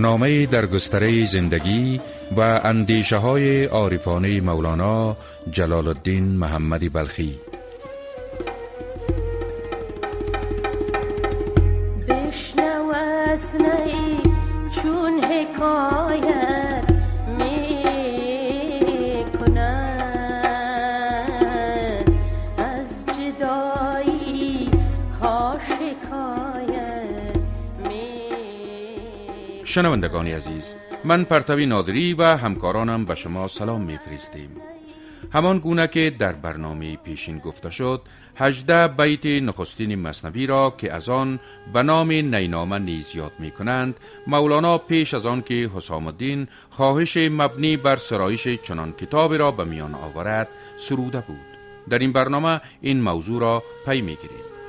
برنامه در گستره زندگی و اندیشه های عارفانه مولانا جلال الدین محمدی بلخی. بشنو چون حکایت شنوندگانی عزیز من پرتوی نادری و همکارانم به شما سلام میفرستیم. همان گونه که در برنامه پیشین گفته شد هجده بیت نخستین مصنوی را که از آن به نام نینامه نیز یاد می کنند مولانا پیش از آن که حسام الدین خواهش مبنی بر سرایش چنان کتاب را به میان آورد سروده بود. در این برنامه این موضوع را پی می گیریم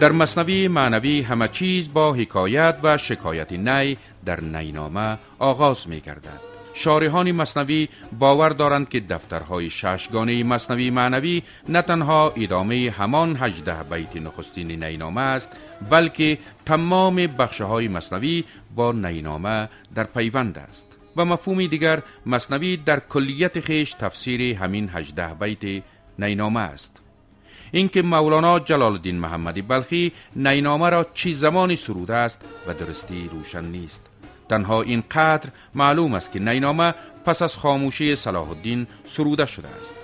در مصنوی معنوی همه چیز با حکایت و شکایت نی در نینامه آغاز می گردد. شارحان مصنوی باور دارند که دفترهای ششگانه مصنوی معنوی نه تنها ادامه همان هجده بیت نخستین نینامه است بلکه تمام بخشه های مصنوی با نینامه در پیوند است و مفهومی دیگر مصنوی در کلیت خیش تفسیر همین هجده بیت نینامه است اینکه مولانا جلال الدین محمدی بلخی نینامه را چی زمانی سروده است و درستی روشن نیست. تنها این قدر معلوم است که نینامه پس از خاموشی صلاح الدین سروده شده است.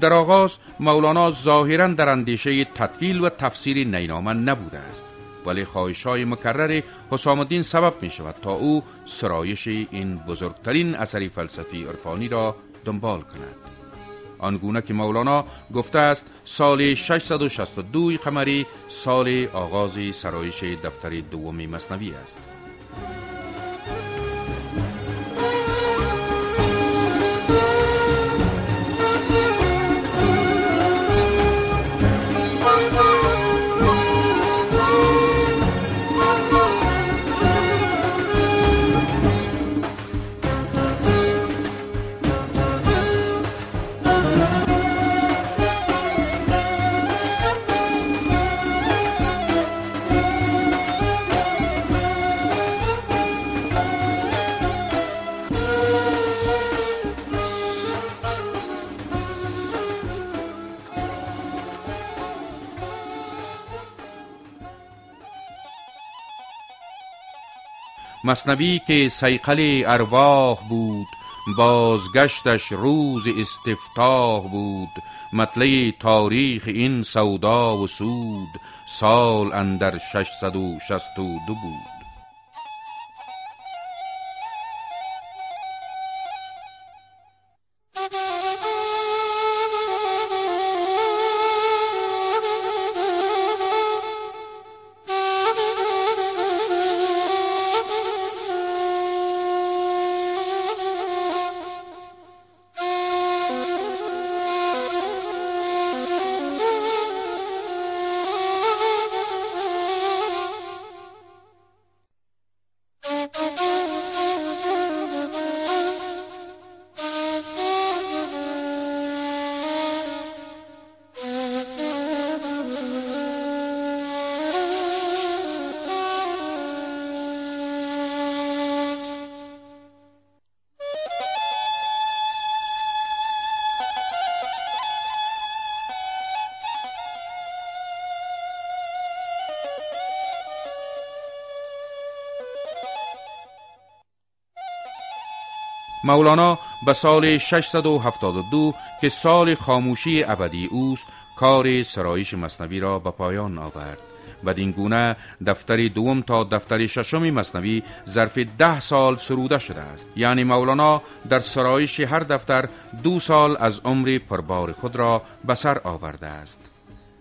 در آغاز مولانا ظاهرا در اندیشه تطویل و تفسیر نینامه نبوده است ولی خواهش های مکرر حسام الدین سبب می شود تا او سرایش این بزرگترین اثری فلسفی عرفانی را دنبال کند. آنگونه که مولانا گفته است سال 662 قمری سال آغاز سرایش دفتر دوم مصنوی است. مصنوی که سیقل ارواح بود بازگشتش روز استفتاح بود. مطلع تاریخ این سودا و سود سال اندر ششصد و شست و دو بود. مولانا به سال 672 که سال خاموشی ابدی اوست کار سرایش مصنوی را به پایان آورد. بدین گونه دفتر دوم تا دفتر ششم مصنوی ظرف ده سال سروده شده است. یعنی مولانا در سرایش هر دفتر دو سال از عمر پربار خود را به سر آورده است.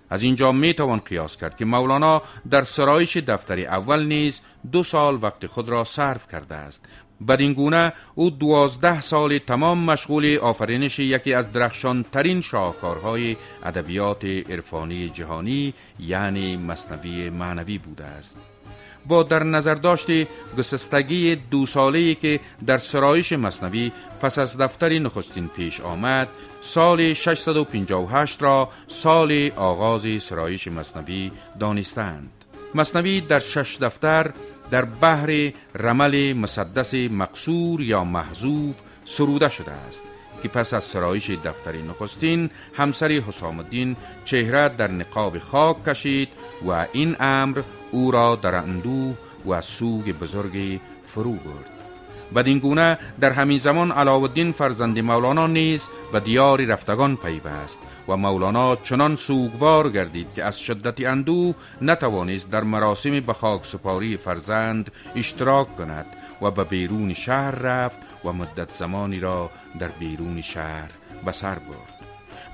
از اینجا می توان قیاس کرد که مولانا در سرایش دفتر اول نیز دو سال وقت خود را صرف کرده است. بدین گونه او دوازده سال تمام مشغول آفرینش یکی از درخشان ترین شاهکارهای ادبیات عرفانی جهانی یعنی مصنوی معنوی بوده است با در نظر داشت گسستگی دو ساله که در سرایش مصنوی پس از دفتر نخستین پیش آمد سال 658 را سال آغاز سرایش مصنوی دانستند مصنوی در شش دفتر در بحر رمل مسدس مقصور یا محذوف سروده شده است که پس از سرایش دفتر نخستین همسری حسام الدین چهره در نقاب خاک کشید و این امر او را در اندوه و سوگ بزرگی فرو برد. بدین گونه در همین زمان علاوالدین فرزند مولانا نیز به دیار رفتگان پیوست. و مولانا چنان سوگوار گردید که از شدت اندو نتوانست در مراسم به خاک سپاری فرزند اشتراک کند و به بیرون شهر رفت و مدت زمانی را در بیرون شهر به سر برد.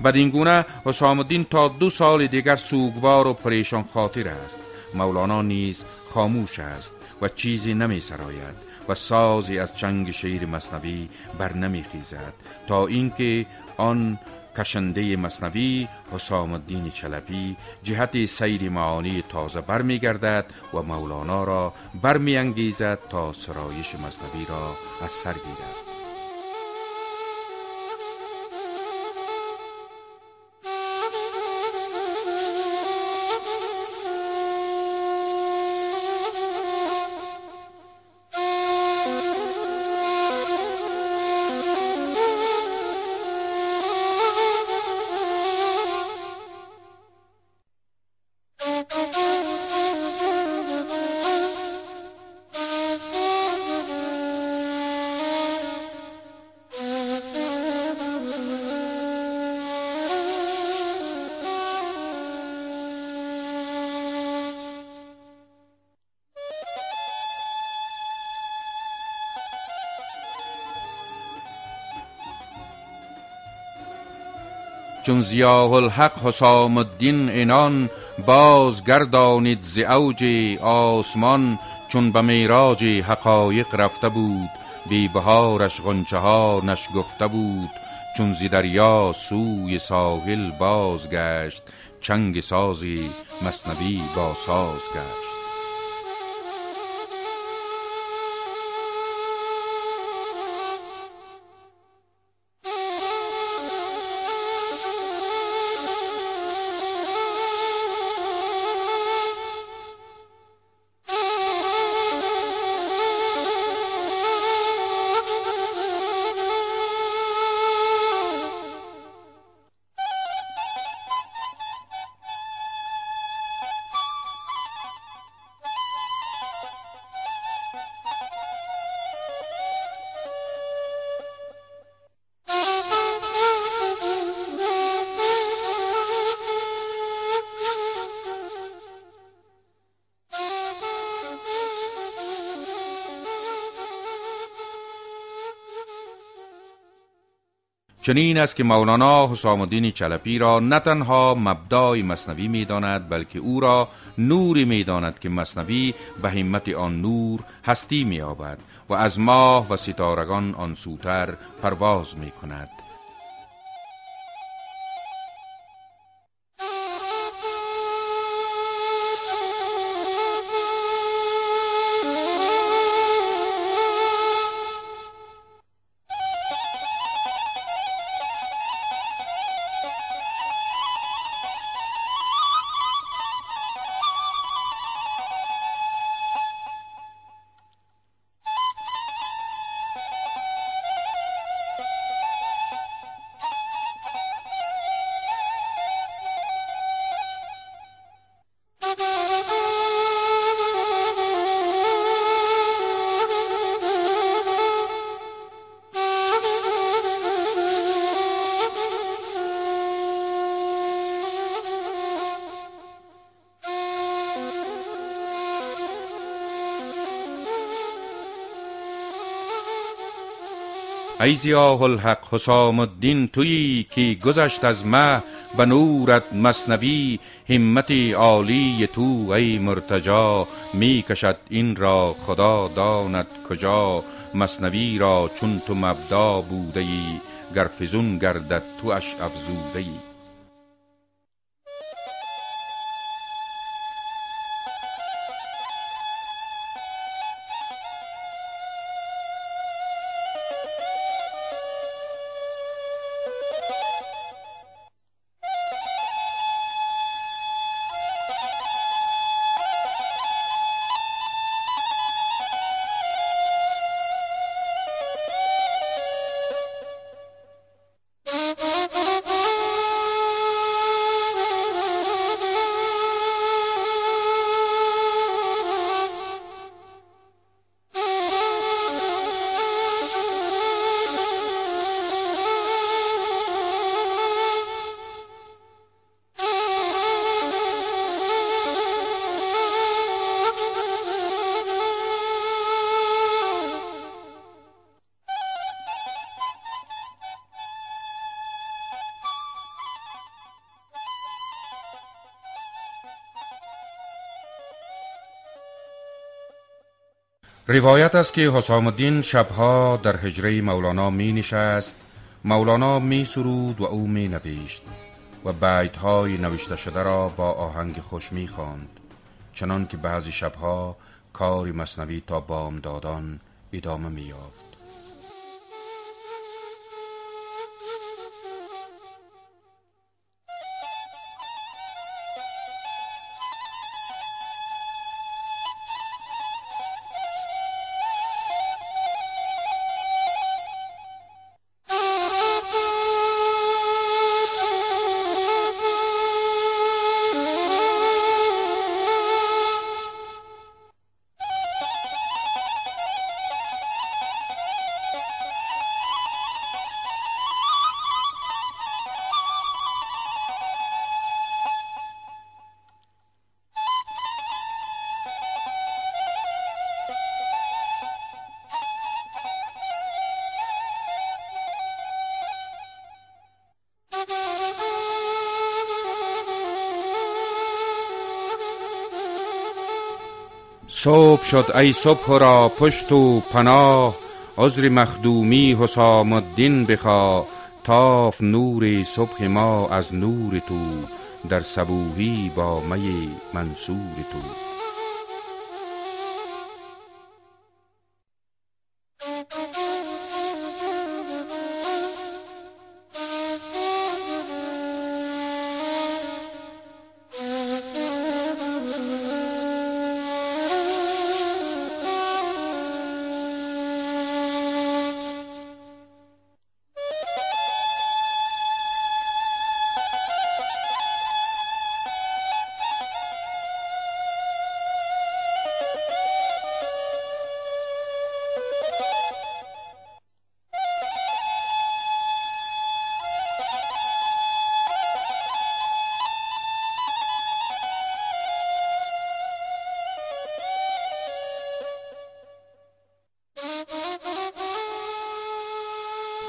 بدین گونه حسام الدین تا دو سال دیگر سوگوار و پریشان خاطر است. مولانا نیز خاموش است و چیزی نمی سراید و سازی از چنگ شیر مصنوی بر نمی خیزد تا اینکه آن کشنده مصنوی حسام الدین چلبی جهت سیر معانی تازه برمیگردد و مولانا را برمیانگیزد تا سرایش مصنوی را از سر گیرد. چون زیاه الحق حسام الدین اینان باز گردانید ز اوج آسمان چون به میراج حقایق رفته بود بی بهارش غنچه ها گفته بود چون زی دریا سوی ساحل بازگشت چنگ سازی مصنوی با ساز گشت. چنین است که مولانا حسام الدین چلپی را نه تنها مبدای مصنوی می داند بلکه او را نوری می داند که مصنوی به همت آن نور هستی می آبد و از ماه و ستارگان آن سوتر پرواز می کند ای زیاه الحق حسام الدین تویی که گذشت از مه به نورت مصنوی همت عالی تو ای مرتجا می کشد این را خدا داند کجا مصنوی را چون تو مبدا بوده ای گر فزون گردد تو اش افزوده روایت است که حسام الدین شبها در حجره مولانا می نشست مولانا می سرود و او می نوشت و بیت های نوشته شده را با آهنگ خوش می خواند چنان که بعضی شبها کاری مصنوی تا بامدادان ادامه می یافت صبح شد ای صبح را پشت و پناه عذر مخدومی حسام الدین بخوا تاف نور صبح ما از نور تو در صبوحی با می منصور تو.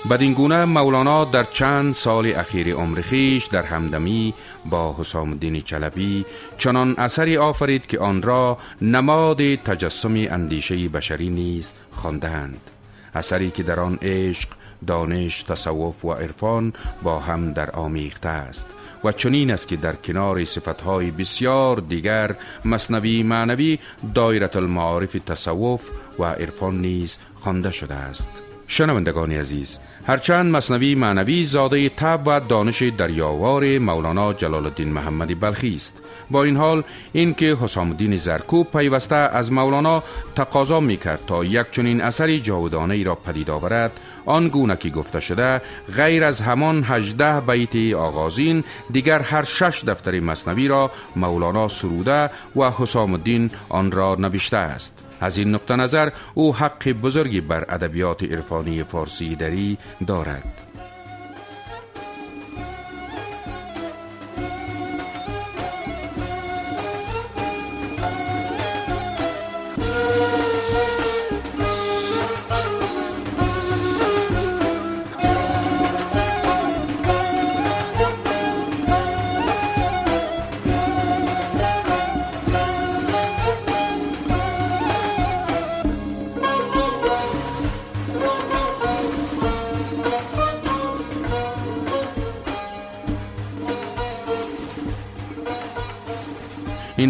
بدین گونه مولانا در چند سال اخیر عمر خیش در همدمی با حسام الدین چلبی چنان اثری آفرید که آن را نماد تجسم اندیشه بشری نیز خواندند. اثری که در آن عشق دانش تصوف و عرفان با هم در آمیخته است و چنین است که در کنار صفتهای بسیار دیگر مصنوی معنوی دایرت المعارف تصوف و عرفان نیز خوانده شده است. شنوندگان عزیز هرچند مصنوی معنوی زاده تب و دانش دریاوار مولانا جلال الدین محمدی بلخی است. با این حال اینکه حسام الدین زرکوب پیوسته از مولانا تقاضا می کرد تا یک چنین اثری جاودانه ای را پدید آورد آن گونه که گفته شده غیر از همان هجده بیت آغازین دیگر هر شش دفتر مصنوی را مولانا سروده و حسام الدین آن را نوشته است. از این نقطه نظر او حق بزرگی بر ادبیات عرفانی فارسی دری دارد.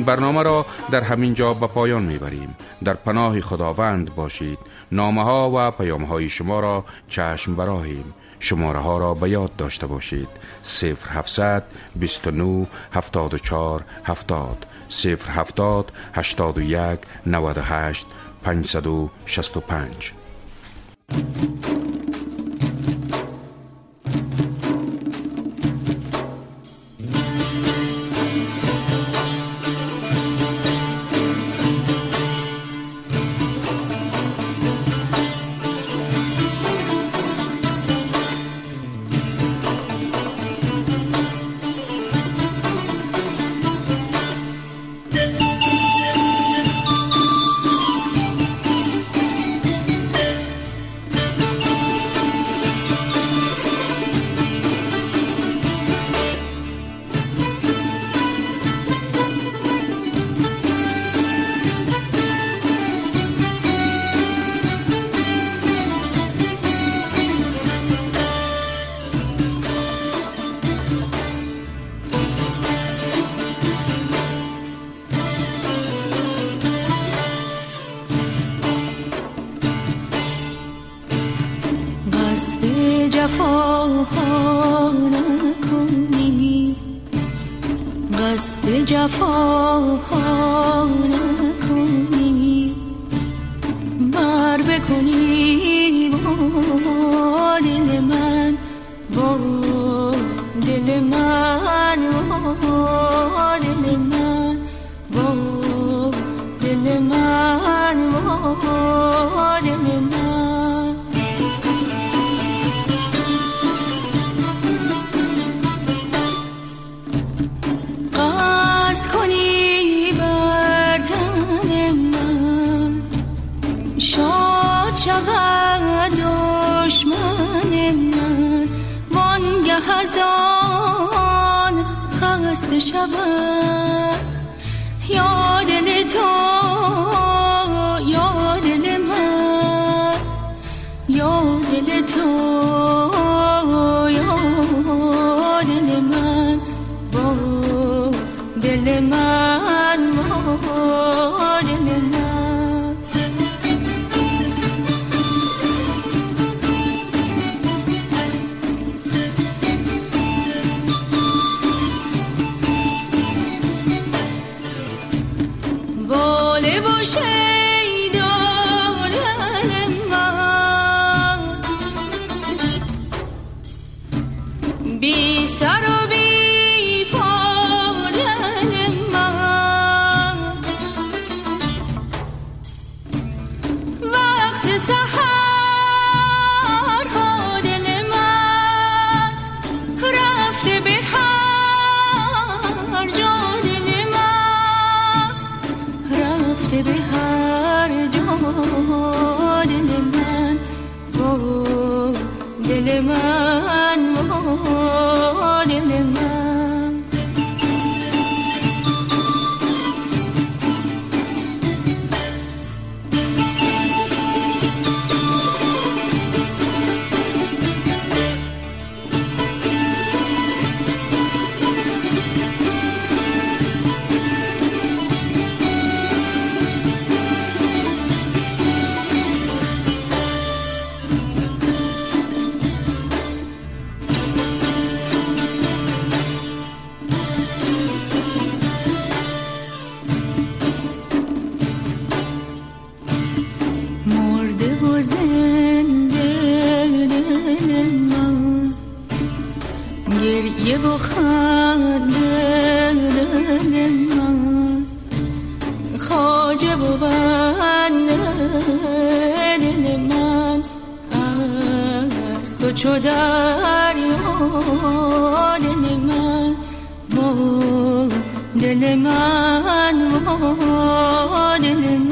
برنامه را در همین جا به پایان می‌بریم. در پناه خداوند باشید. نامه ها و پیام های شما را چشم براهیم شماره ها را به یاد داشته باشید. 0700 29 74 70 070 81 98 565 شود یا دل تو بی سر و بی خاجه و بنده دل من از تو چو دریا دل من و دل من و دل من